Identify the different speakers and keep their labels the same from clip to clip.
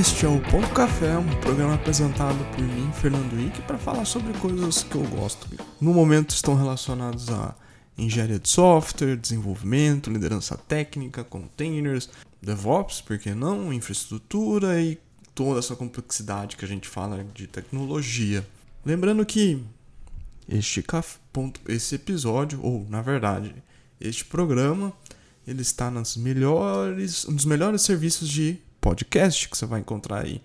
Speaker 1: Este é o Ponto Café, um programa apresentado por mim, Fernando Wick, para falar sobre coisas que eu gosto. No momento estão relacionados a engenharia de software, desenvolvimento, liderança técnica, containers, DevOps, por que não, infraestrutura e toda essa complexidade que a gente fala de tecnologia. Lembrando que este esse episódio, ou na verdade, este programa, ele está nas melhores, dos melhores serviços de podcast que você vai encontrar aí.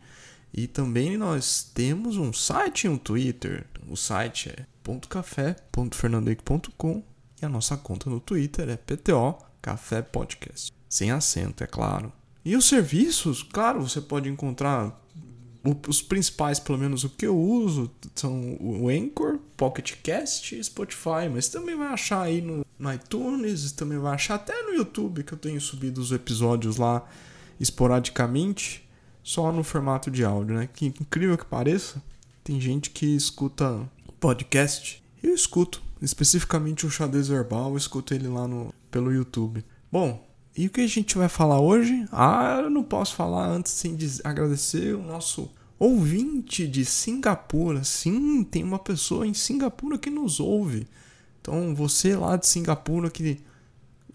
Speaker 1: E também nós temos um site e um Twitter. O site é .café.fernandoic.com e a nossa conta no Twitter é PTO Café Podcast. Sem acento, é claro. E os serviços, claro, você pode encontrar os principais, pelo menos o que eu uso, são o Anchor, Pocket Cast e Spotify, mas também vai achar aí no, no iTunes, também vai achar até no YouTube, que eu tenho subido os episódios lá esporadicamente, só no formato de áudio, né? Que incrível que pareça, tem gente que escuta podcast. Eu escuto, especificamente o xadrez verbal, eu escuto ele lá no, pelo YouTube. Bom, e o que a gente vai falar hoje? Ah, eu não posso falar antes sem agradecer o nosso ouvinte de Singapura. Sim, tem uma pessoa em Singapura que nos ouve. Então, você lá de Singapura que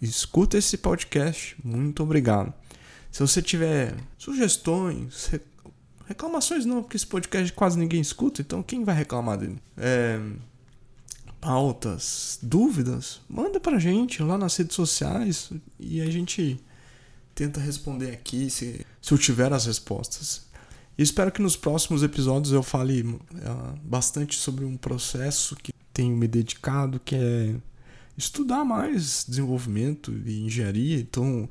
Speaker 1: escuta esse podcast, muito obrigado. Se você tiver sugestões, reclamações não, porque esse podcast quase ninguém escuta, então quem vai reclamar dele? É, pautas, dúvidas, manda pra gente lá nas redes sociais e a gente tenta responder aqui se, se eu tiver as respostas. E espero que nos próximos episódios eu fale uh, bastante sobre um processo que tenho me dedicado, que é estudar mais desenvolvimento e engenharia. Então,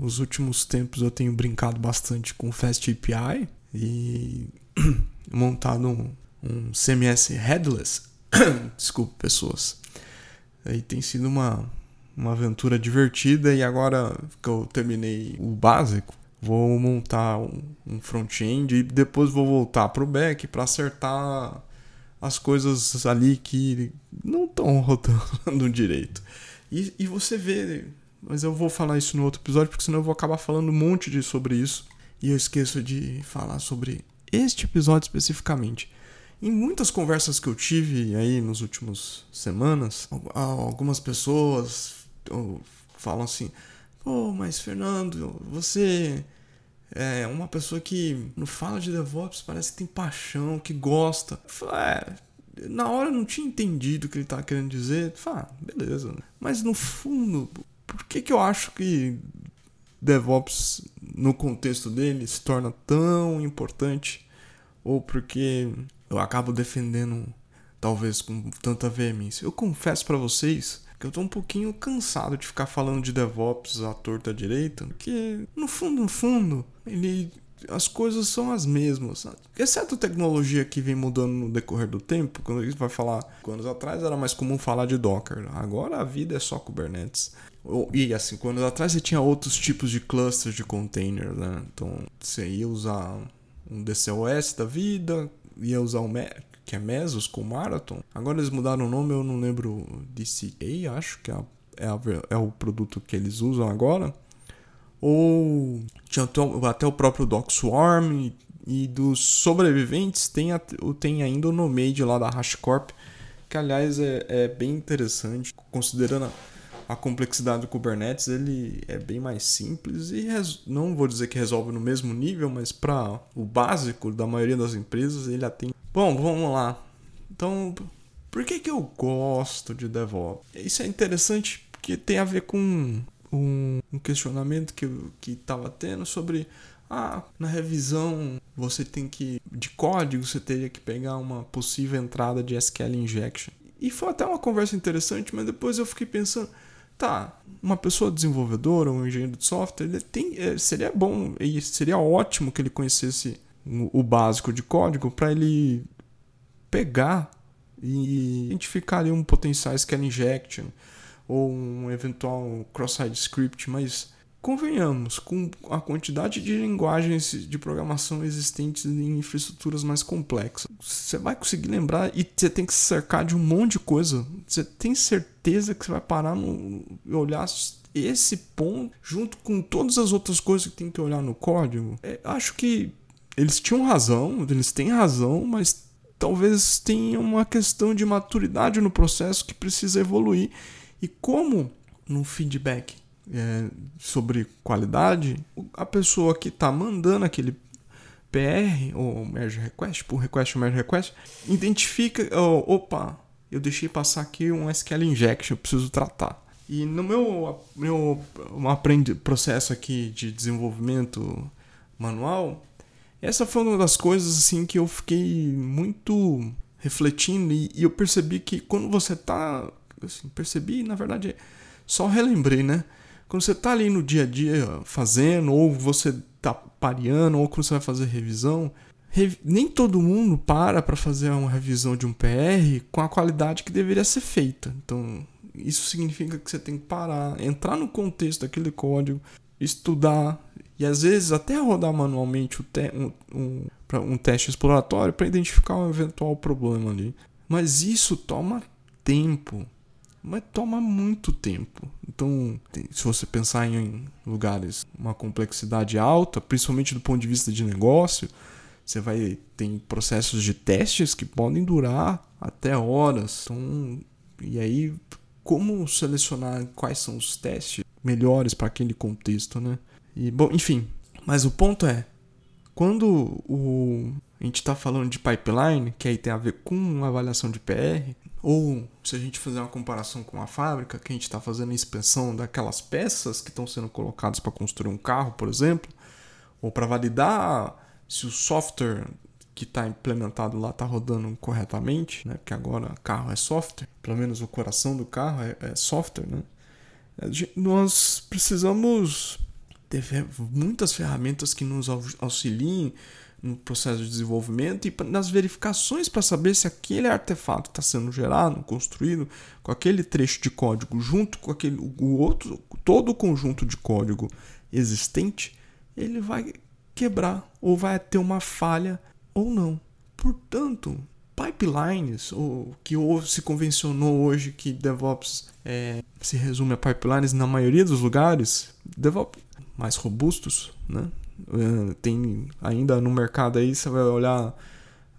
Speaker 1: nos últimos tempos eu tenho brincado bastante com Fast API e montado um, um CMS headless. Desculpe, pessoas. Aí tem sido uma, uma aventura divertida e agora que eu terminei o básico, vou montar um, um front-end e depois vou voltar para o back para acertar as coisas ali que não estão rodando direito. E, e você vê mas eu vou falar isso no outro episódio, porque senão eu vou acabar falando um monte de sobre isso. E eu esqueço de falar sobre este episódio especificamente. Em muitas conversas que eu tive aí nos últimos semanas, algumas pessoas falam assim: pô, mas Fernando, você é uma pessoa que não fala de DevOps, parece que tem paixão, que gosta. é, na hora eu não tinha entendido o que ele estava querendo dizer. Fala, ah, beleza. Mas no fundo, por que, que eu acho que DevOps, no contexto dele, se torna tão importante? Ou porque eu acabo defendendo, talvez com tanta veemência? Eu confesso para vocês que eu tô um pouquinho cansado de ficar falando de DevOps à torta direita, porque no fundo, no fundo, ele as coisas são as mesmas, sabe? Exceto tecnologia que vem mudando no decorrer do tempo, quando a gente vai falar, anos atrás era mais comum falar de Docker, agora a vida é só Kubernetes. E assim, anos atrás você tinha outros tipos de clusters de container, né? Então você ia usar um DCOS da vida, ia usar um que é Mesos com Marathon. Agora eles mudaram o nome, eu não lembro DCA, acho que é, é, a, é o produto que eles usam agora ou tinha até o próprio Doc Swarm e, e dos sobreviventes tem, tem ainda o Nomade lá da HashiCorp, que aliás é, é bem interessante, considerando a, a, complexidade do Kubernetes, ele é bem mais simples e res, não vou dizer que resolve no mesmo nível, mas para o básico da maioria das empresas ele atende. Bom, vamos lá. Então, por que, que eu gosto de DevOps? Isso é interessante porque tem a ver com um, um questionamento que que estava tendo sobre ah, na revisão você tem que de código você teria que pegar uma possível entrada de SQL injection. E foi até uma conversa interessante, mas depois eu fiquei pensando, tá, uma pessoa desenvolvedora, um engenheiro de software, ele tem, é, seria bom e seria ótimo que ele conhecesse o, o básico de código para ele pegar e identificar ali um potencial SQL injection ou um eventual cross-site script, mas convenhamos, com a quantidade de linguagens de programação existentes em infraestruturas mais complexas, você vai conseguir lembrar e você tem que se cercar de um monte de coisa. Você tem certeza que você vai parar no olhar esse ponto junto com todas as outras coisas que tem que olhar no código? É, acho que eles tinham razão, eles têm razão, mas talvez tenha uma questão de maturidade no processo que precisa evoluir. E como no feedback é, sobre qualidade, a pessoa que está mandando aquele PR ou merge request, por request ou merge request, identifica, oh, opa, eu deixei passar aqui um SQL injection, eu preciso tratar. E no meu, meu aprende, processo aqui de desenvolvimento manual, essa foi uma das coisas assim que eu fiquei muito refletindo e, e eu percebi que quando você tá, assim, percebi, na verdade, só relembrei, né? Quando você tá ali no dia a dia fazendo ou você tá pareando ou quando você vai fazer revisão, nem todo mundo para para fazer uma revisão de um PR com a qualidade que deveria ser feita. Então, isso significa que você tem que parar, entrar no contexto daquele código, estudar e às vezes até rodar manualmente um, um, um teste exploratório para identificar um eventual problema ali. Mas isso toma tempo, mas toma muito tempo. Então, se você pensar em lugares uma complexidade alta, principalmente do ponto de vista de negócio, você vai ter processos de testes que podem durar até horas. Então, e aí como selecionar quais são os testes melhores para aquele contexto, né? E bom, enfim, mas o ponto é quando o a gente está falando de pipeline, que aí tem a ver com avaliação de PR, ou se a gente fizer uma comparação com a fábrica, que a gente está fazendo a inspeção daquelas peças que estão sendo colocadas para construir um carro, por exemplo, ou para validar se o software que está implementado lá está rodando corretamente, né? Porque agora carro é software, pelo menos o coração do carro é, é software, né? Nós precisamos ter muitas ferramentas que nos auxiliem no processo de desenvolvimento e nas verificações para saber se aquele artefato está sendo gerado, construído com aquele trecho de código junto com aquele o outro todo o conjunto de código existente, ele vai quebrar ou vai ter uma falha ou não. Portanto, pipelines, o que se convencionou hoje que DevOps é, se resume a pipelines na maioria dos lugares, DevOps mais robustos, né? É, tem ainda no mercado aí, você vai olhar,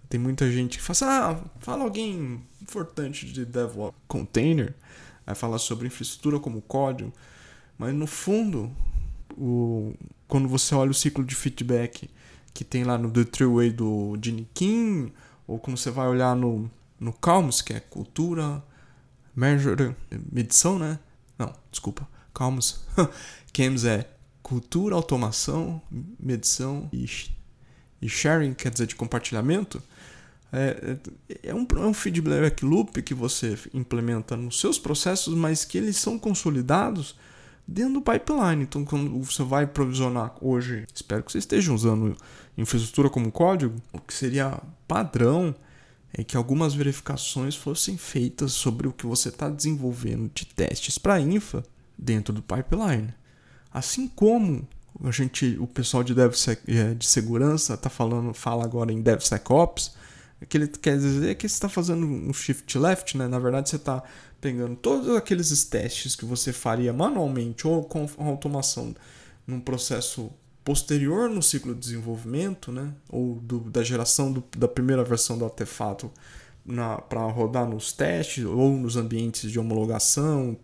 Speaker 1: tem muita gente que fala assim, ah, fala alguém importante de DevOps container, vai falar sobre infraestrutura como código, mas no fundo, o, quando você olha o ciclo de feedback que tem lá no The Way do Gene King, ou quando você vai olhar no, no Calms, que é cultura, measure, medição, né? Não, desculpa, Calms. CAMS é cultura, automação, medição e, e sharing, quer dizer, de compartilhamento. É, é, é, um, é um feedback loop que você implementa nos seus processos, mas que eles são consolidados dentro do pipeline. Então, quando você vai provisionar hoje, espero que você esteja usando infraestrutura como código, o que seria padrão é que algumas verificações fossem feitas sobre o que você está desenvolvendo de testes para infra dentro do pipeline. Assim como a gente, o pessoal de, DevSec, é, de segurança está falando, fala agora em DevSecOps, o que ele quer dizer é que você está fazendo um shift left, né? Na verdade, você está pegando todos aqueles testes que você faria manualmente ou com automação num processo posterior no ciclo de desenvolvimento, né? ou do, da geração do, da primeira versão do artefato para rodar nos testes ou nos ambientes de homologação,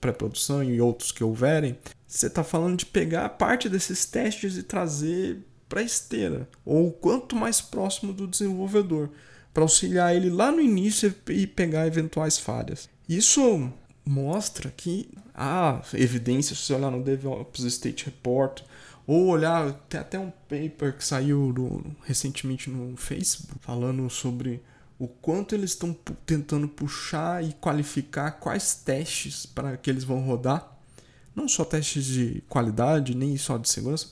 Speaker 1: pré-produção e outros que houverem, você está falando de pegar parte desses testes e trazer para a esteira, ou quanto mais próximo do desenvolvedor, para auxiliar ele lá no início e pegar eventuais falhas. Isso mostra que há evidência, se você olhar no DevOps State Report, ou olhar, tem até um paper que saiu recentemente no Facebook, falando sobre o quanto eles estão tentando puxar e qualificar quais testes para que eles vão rodar. Não só testes de qualidade, nem só de segurança,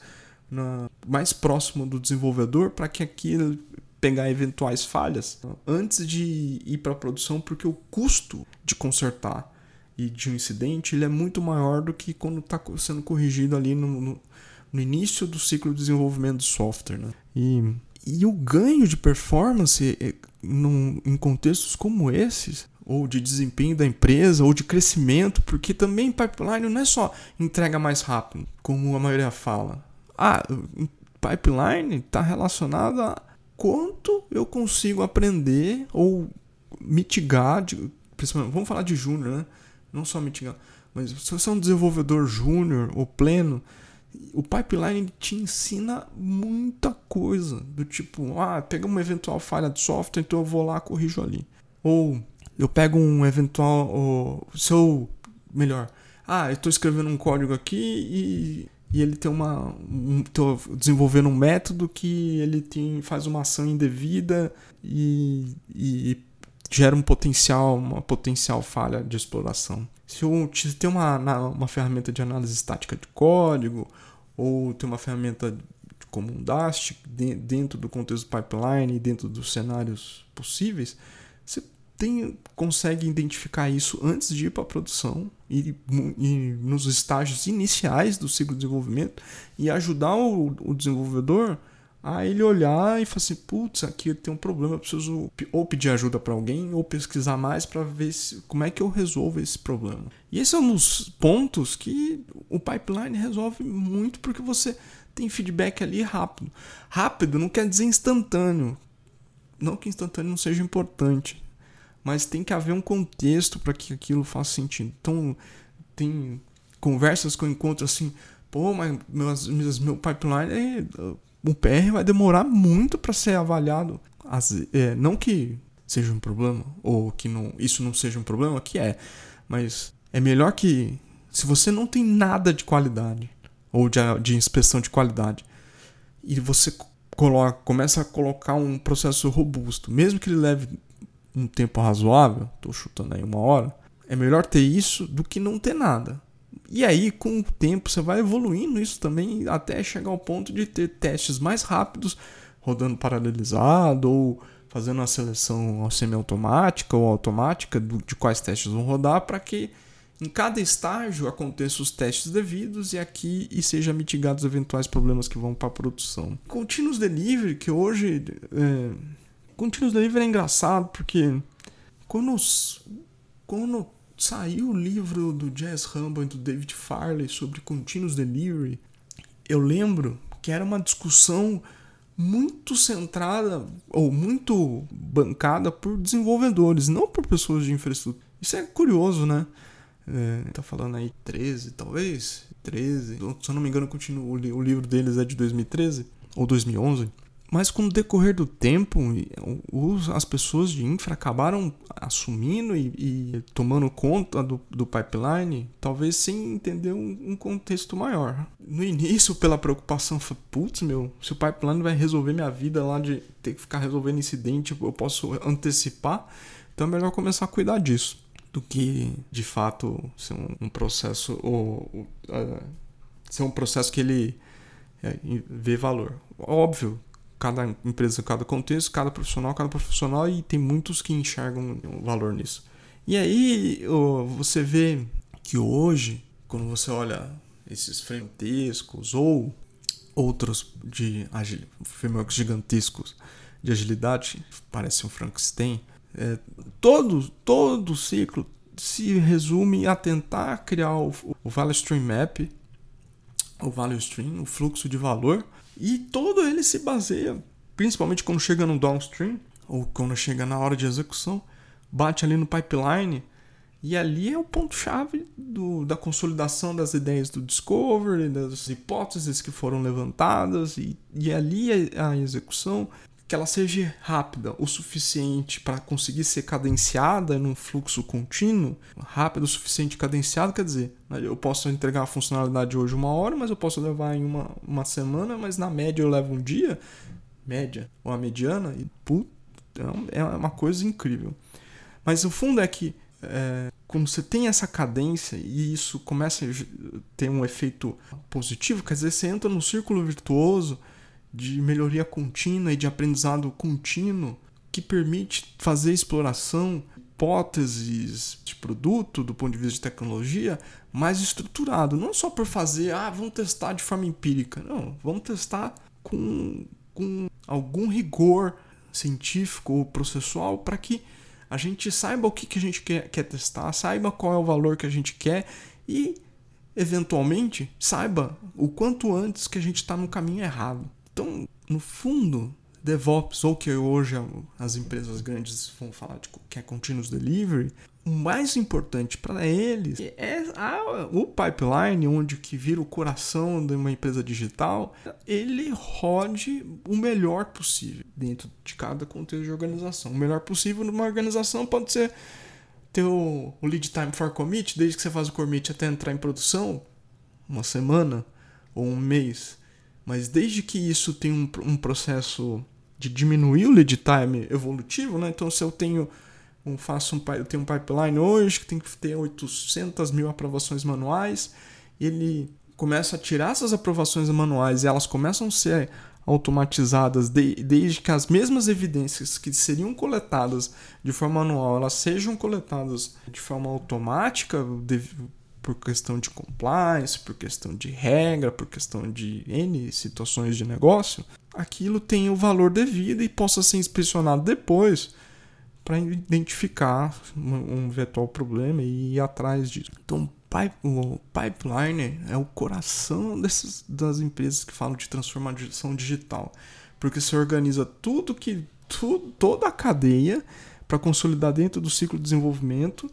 Speaker 1: na, mais próximo do desenvolvedor para que aquilo pegar eventuais falhas antes de ir para a produção, porque o custo de consertar e de um incidente ele é muito maior do que quando está sendo corrigido ali no, no, no, início do ciclo de desenvolvimento de software. Né? E, e o ganho de performance é, num, em contextos como esses, ou de desempenho da empresa, ou de crescimento, porque também pipeline não é só entrega mais rápido, como a maioria fala. Ah, pipeline está relacionado a quanto eu consigo aprender ou mitigar, de, vamos falar de júnior, né? Não só mitigar, mas se você é um desenvolvedor júnior ou pleno, o pipeline te ensina muita coisa, do tipo, ah, pega uma eventual falha de software, então eu vou lá corrijo ali. Ou eu pego um eventual, ou, se eu, melhor, ah, eu estou escrevendo um código aqui e, e ele tem uma, estou um, desenvolvendo um método que ele tem, faz uma ação indevida e, e gera um potencial, uma potencial falha de exploração. Se eu tem uma, uma ferramenta de análise estática de código ou tem uma ferramenta como um Dast dentro do contexto pipeline, dentro dos cenários possíveis, você tem, consegue identificar isso antes de ir para a produção e, e, nos estágios iniciais do ciclo de desenvolvimento e ajudar o, o desenvolvedor a ele olhar e falar assim, putz, aqui tem um problema, eu preciso ou pedir ajuda para alguém ou pesquisar mais para ver se, como é que eu resolvo esse problema. E esse é um dos pontos que o pipeline resolve muito porque você tem feedback ali rápido. Rápido não quer dizer instantâneo. Não que instantâneo não seja importante, mas tem que haver um contexto para que aquilo faça sentido. Então, tem conversas que eu encontro assim, pô, mas meus, meu pipeline é o PR vai demorar muito para ser avaliado. As, é, não que seja um problema, ou que não, isso não seja um problema, que é. Mas é melhor que se você não tem nada de qualidade, ou de, de inspeção de qualidade, e você coloca, começa a colocar um processo robusto, mesmo que ele leve um tempo razoável, estou chutando aí uma hora, é melhor ter isso do que não ter nada. E aí, com o tempo, você vai evoluindo isso também até chegar ao ponto de ter testes mais rápidos, rodando paralelizado ou fazendo uma seleção semiautomática ou automática de quais testes vão rodar para que em cada estágio aconteçam os testes devidos e aqui e seja mitigados eventuais problemas que vão para a produção. Continuous Delivery, que hoje é... Continuous Delivery é engraçado porque quando, quando saiu o livro do Jazz Rumble do David Farley sobre Continuous Delivery, eu lembro que era uma discussão muito centrada ou muito bancada por desenvolvedores, não por pessoas de infraestrutura. Isso é curioso, né? É, tá falando aí 13, talvez? 13. Se eu não me engano, o livro deles é de 2013 ou 2011. Mas com o decorrer do tempo, as pessoas de infra acabaram assumindo e, e tomando conta do, do, pipeline, talvez sem entender um, um, contexto maior. No início, pela preocupação, putz, meu, se o pipeline vai resolver minha vida lá de ter que ficar resolvendo incidente, eu posso antecipar, então é melhor começar a cuidar disso do que de fato ser um, um processo ou uh, ser um processo que ele é, vê valor. Óbvio, cada empresa, cada contexto, cada profissional, cada profissional, e tem muitos que enxergam valor nisso. E aí você vê que hoje, quando você olha esses frentescos ou outros de frameworks gigantescos de agilidade, parece um Frankenstein, é, todo, todo o ciclo se resume a tentar criar o, o Stream Map, o Value Stream, o fluxo de valor, e todo ele se baseia, principalmente quando chega no downstream, ou quando chega na hora de execução, bate ali no pipeline, e ali é o ponto-chave da consolidação das ideias do discovery, das hipóteses que foram levantadas, e, e ali a, a execução que ela seja rápida o suficiente para conseguir ser cadenciada num fluxo contínuo, rápido o suficiente cadenciado, quer dizer, né, eu posso entregar a funcionalidade hoje uma hora, mas eu posso levar em uma, uma semana, mas na média eu levo um dia, média, ou a mediana, e put, é, é uma coisa incrível. Mas o fundo é que é, quando você tem essa cadência e isso começa a ter um efeito positivo, quer dizer, você entra num círculo virtuoso de melhoria contínua e de aprendizado contínuo que permite fazer exploração, hipóteses de produto do ponto de vista de tecnologia mais estruturado, não só por fazer, ah, vamos testar de forma empírica, não, vamos testar com, com algum rigor científico ou processual para que a gente saiba o que, que a gente quer, quer testar, saiba qual é o valor que a gente quer e, eventualmente, saiba o quanto antes que a gente está no caminho errado Então, no fundo, DevOps, ou que hoje as empresas grandes vão falar de que é Continuous Delivery, o mais importante para eles é a, o pipeline, onde que vira o coração de uma empresa digital, ele rode o melhor possível dentro de cada contexto de organização. O melhor possível numa organização pode ser ter o, o lead time for commit, desde que você faz o commit até entrar em produção, uma semana ou um mês. Mas desde que isso tem um, um processo de diminuir o lead time evolutivo, né? Então se eu tenho um, faço um, eu tenho um pipeline hoje que tem que ter 800 mil aprovações manuais, ele começa a tirar essas aprovações manuais e elas começam a ser automatizadas de, desde que as mesmas evidências que seriam coletadas de forma manual elas sejam coletadas de forma automática de, por questão de compliance, por questão de regra, por questão de N situações de negócio, aquilo tem o valor devido e possa ser inspecionado depois para identificar um eventual problema e ir atrás disso. Então, o pipeline é o coração dessas, das empresas que falam de transformação digital, porque você organiza tudo que tudo, toda a cadeia para consolidar dentro do ciclo de desenvolvimento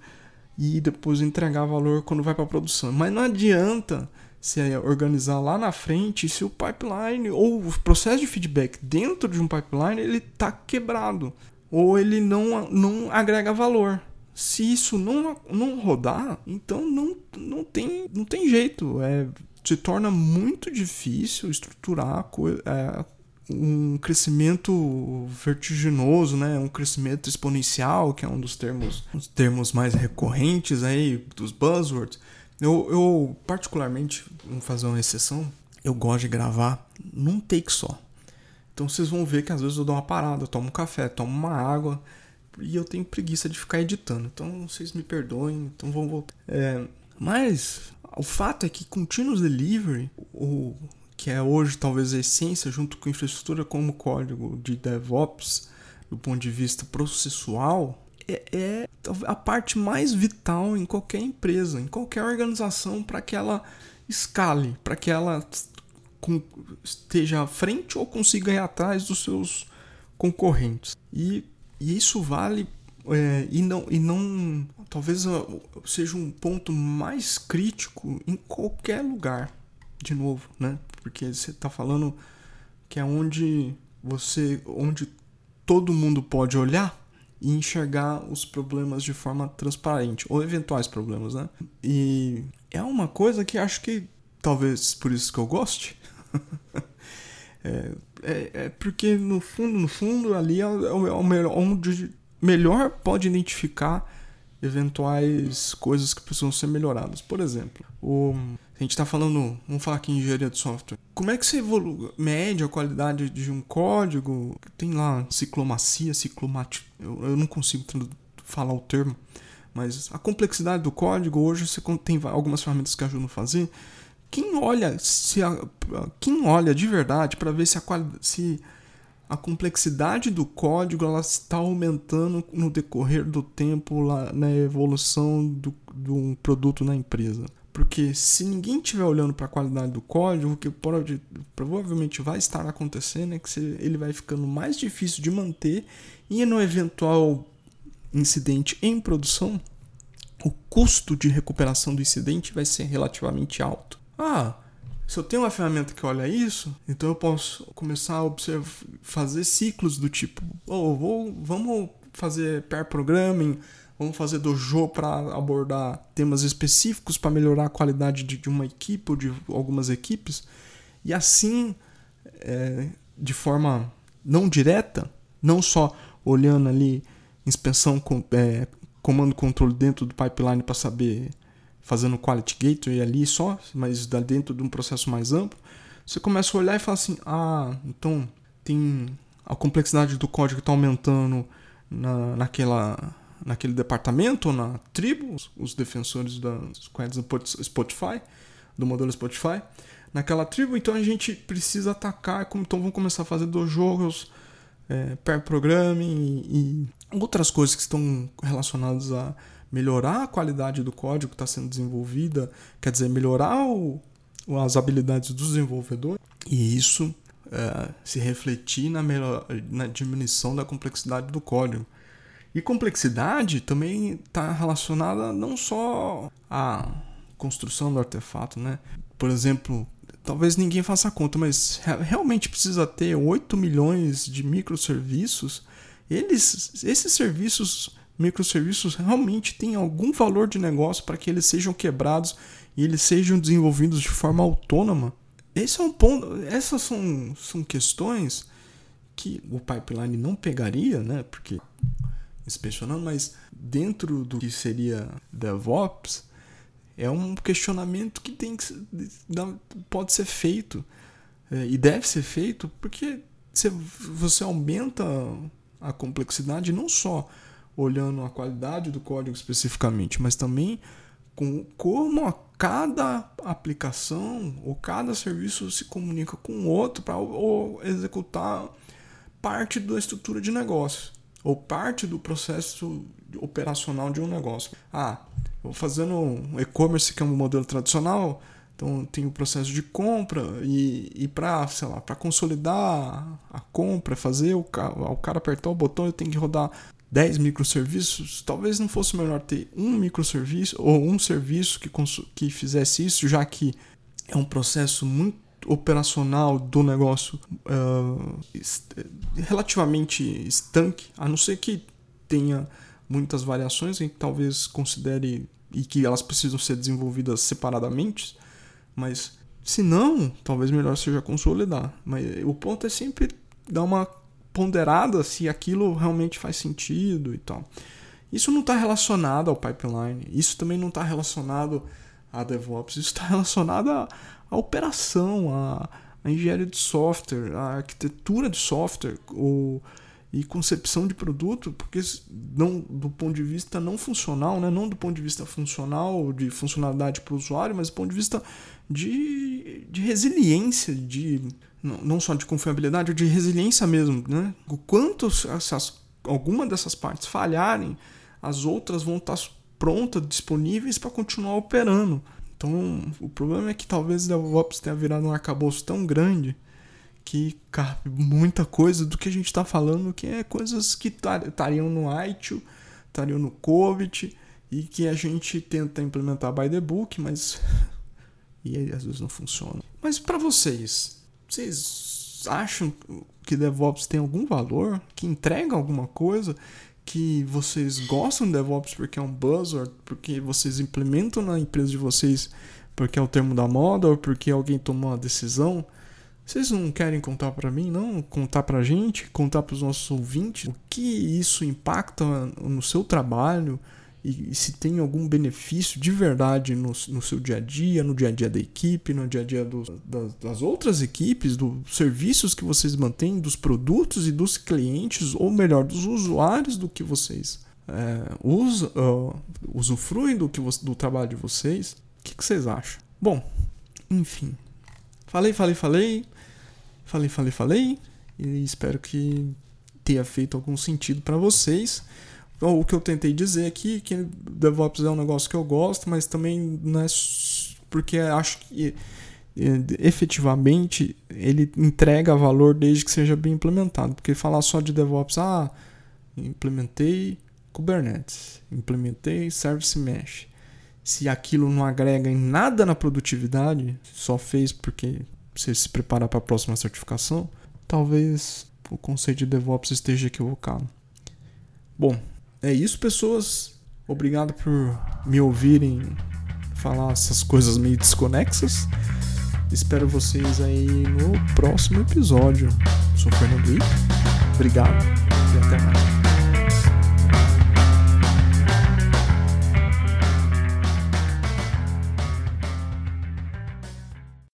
Speaker 1: e depois entregar valor quando vai para a produção. Mas não adianta se organizar lá na frente se o pipeline ou o processo de feedback dentro de um pipeline ele está quebrado ou ele não, não agrega valor. Se isso não, não rodar, então não, não, tem, não tem jeito. É, se torna muito difícil estruturar é, um crescimento vertiginoso, né? um crescimento exponencial, que é um dos termos, os termos mais recorrentes aí dos buzzwords. Eu, eu, particularmente, vamos fazer uma exceção, eu gosto de gravar num take só. Então vocês vão ver que às vezes eu dou uma parada, tomo um café, tomo uma água e eu tenho preguiça de ficar editando. Então vocês me perdoem, então vamos voltar. É, mas o fato é que Continuous Delivery, o, que é hoje talvez a essência, junto com infraestrutura como código de DevOps, do ponto de vista processual, é, é a parte mais vital em qualquer empresa, em qualquer organização, para que ela escale, para que ela esteja à frente ou consiga ir atrás dos seus concorrentes. E, e isso vale é, e não e não talvez seja um ponto mais crítico em qualquer lugar de novo, né? Porque você está falando que é onde você, onde todo mundo pode olhar e enxergar os problemas de forma transparente ou eventuais problemas, né? E é uma coisa que acho que talvez por isso que eu goste. é, é, é, porque no fundo, no fundo ali é, o, é o melhor, onde melhor pode identificar eventuais coisas que precisam ser melhoradas. Por exemplo, o, a gente está falando, vamos falar aqui em engenharia de software. Como é que você mede a qualidade de um código? Tem lá ciclomacia, ciclomático. Eu, eu não consigo falar o termo, mas a complexidade do código hoje você tem algumas ferramentas que ajudam a fazer. Quem olha se a, quem olha de verdade para ver se a se a complexidade do código ela está aumentando no decorrer do tempo lá, na evolução do, do produto na empresa. Porque se ninguém estiver olhando para a qualidade do código, o que pode, provavelmente vai estar acontecendo é que ele vai ficando mais difícil de manter e no eventual incidente em produção, o custo de recuperação do incidente vai ser relativamente alto. Ah, se eu tenho uma ferramenta que olha isso, então eu posso começar a observar, fazer ciclos do tipo, oh, vou, vamos fazer pair programming, vamos fazer dojo para abordar temas específicos para melhorar a qualidade de, de, uma equipe ou de algumas equipes. E assim, é, de forma não direta, não só olhando ali inspeção com é, comando controle dentro do pipeline para saber fazendo quality gateway ali só, mas dentro de um processo mais amplo, você começa a olhar e fala assim: ah, então tem a complexidade do código está aumentando na, naquela, naquele departamento na tribo, os defensores squads do Spotify, do modelo Spotify, naquela tribo, então a gente precisa atacar, então vamos começar a fazer dos jogos é, pair programming e, e outras coisas que estão relacionadas a melhorar a qualidade do código que está sendo desenvolvida, quer dizer, melhorar o, as habilidades do desenvolvedor. E isso é, se refletir na, melhor, na diminuição da complexidade do código. E complexidade também está relacionada não só à construção do artefato, né? Por exemplo, talvez ninguém faça conta, mas realmente precisa ter 8 milhões de microserviços. Eles, esses serviços, microserviços, realmente têm algum valor de negócio para que eles sejam quebrados e eles sejam desenvolvidos de forma autônoma. Esse é um ponto, essas são, são questões que o pipeline não pegaria, né? Porque inspecionando, mas dentro do que seria DevOps, é um questionamento que tem que pode ser feito é, e deve ser feito porque você, você aumenta a complexidade não só olhando a qualidade do código especificamente, mas também com como a cada aplicação ou cada serviço se comunica com o outro para executar parte da estrutura de negócio ou parte do processo operacional de um negócio. Ah, vou fazendo um e-commerce que é um modelo tradicional, então tem o processo de compra e, e para, sei lá, para consolidar a compra, fazer o cara, o cara apertar o botão, eu tenho que rodar 10 microserviços, talvez não fosse melhor ter um microserviço ou um serviço que, que fizesse isso, já que é um processo muito operacional do negócio uh, relativamente estanque, a não ser que tenha muitas variações e talvez considere e que elas precisam ser desenvolvidas separadamente, mas se não, talvez melhor seja consolidar. Mas o ponto é sempre dar uma ponderada se aquilo realmente faz sentido e tal. Isso não está relacionado ao pipeline, isso também não está relacionado a DevOps, isso está relacionado a, a operação, a, a engenharia de software, a arquitetura de software o, e concepção de produto, porque não do ponto de vista não funcional, né? não do ponto de vista funcional, de funcionalidade para o usuário, mas do ponto de vista de, de resiliência, de não só de confiabilidade, de resiliência mesmo. Né? O quanto alguma dessas partes falharem, as outras vão estar prontas, disponíveis para continuar operando. Então, o problema é que talvez o DevOps tenha virado um arcabouço tão grande que cabe muita coisa do que a gente está falando, que é coisas que estariam no ITIL, estariam no COVID, e que a gente tenta implementar by the book, mas e aí, às vezes não funciona. Mas para vocês, vocês acham que DevOps tem algum valor, que entrega alguma coisa, que vocês gostam de DevOps porque é um buzzword, porque vocês implementam na empresa de vocês porque é o termo da moda ou porque alguém tomou uma decisão. Vocês não querem contar para mim, não? Contar pra gente, contar para os nossos ouvintes o que isso impacta no seu trabalho e, se tem algum benefício de verdade no, no, seu dia a dia, no dia a dia da equipe, no dia a dia dos, das, das outras equipes, dos serviços que vocês mantêm, dos produtos e dos clientes, ou melhor, dos usuários do que vocês é, usam, uh, usufruem do, que do trabalho de vocês. O que, que vocês acham? Bom, enfim. Falei, falei, falei. Falei, falei, falei. E espero que tenha feito algum sentido para vocês. Então, o que eu tentei dizer aqui que DevOps é um negócio que eu gosto, mas também não é porque acho que efetivamente ele entrega valor desde que seja bem implementado. Porque falar só de DevOps, ah, implementei Kubernetes, implementei Service Mesh se aquilo não agrega em nada na produtividade, só fez porque você se prepara para a próxima certificação, talvez o conceito de DevOps esteja equivocado. Bom, é isso, pessoas. Obrigado por me ouvirem falar essas coisas meio desconexas. Espero vocês aí no próximo episódio. Sou Fernando Obrigado e até mais.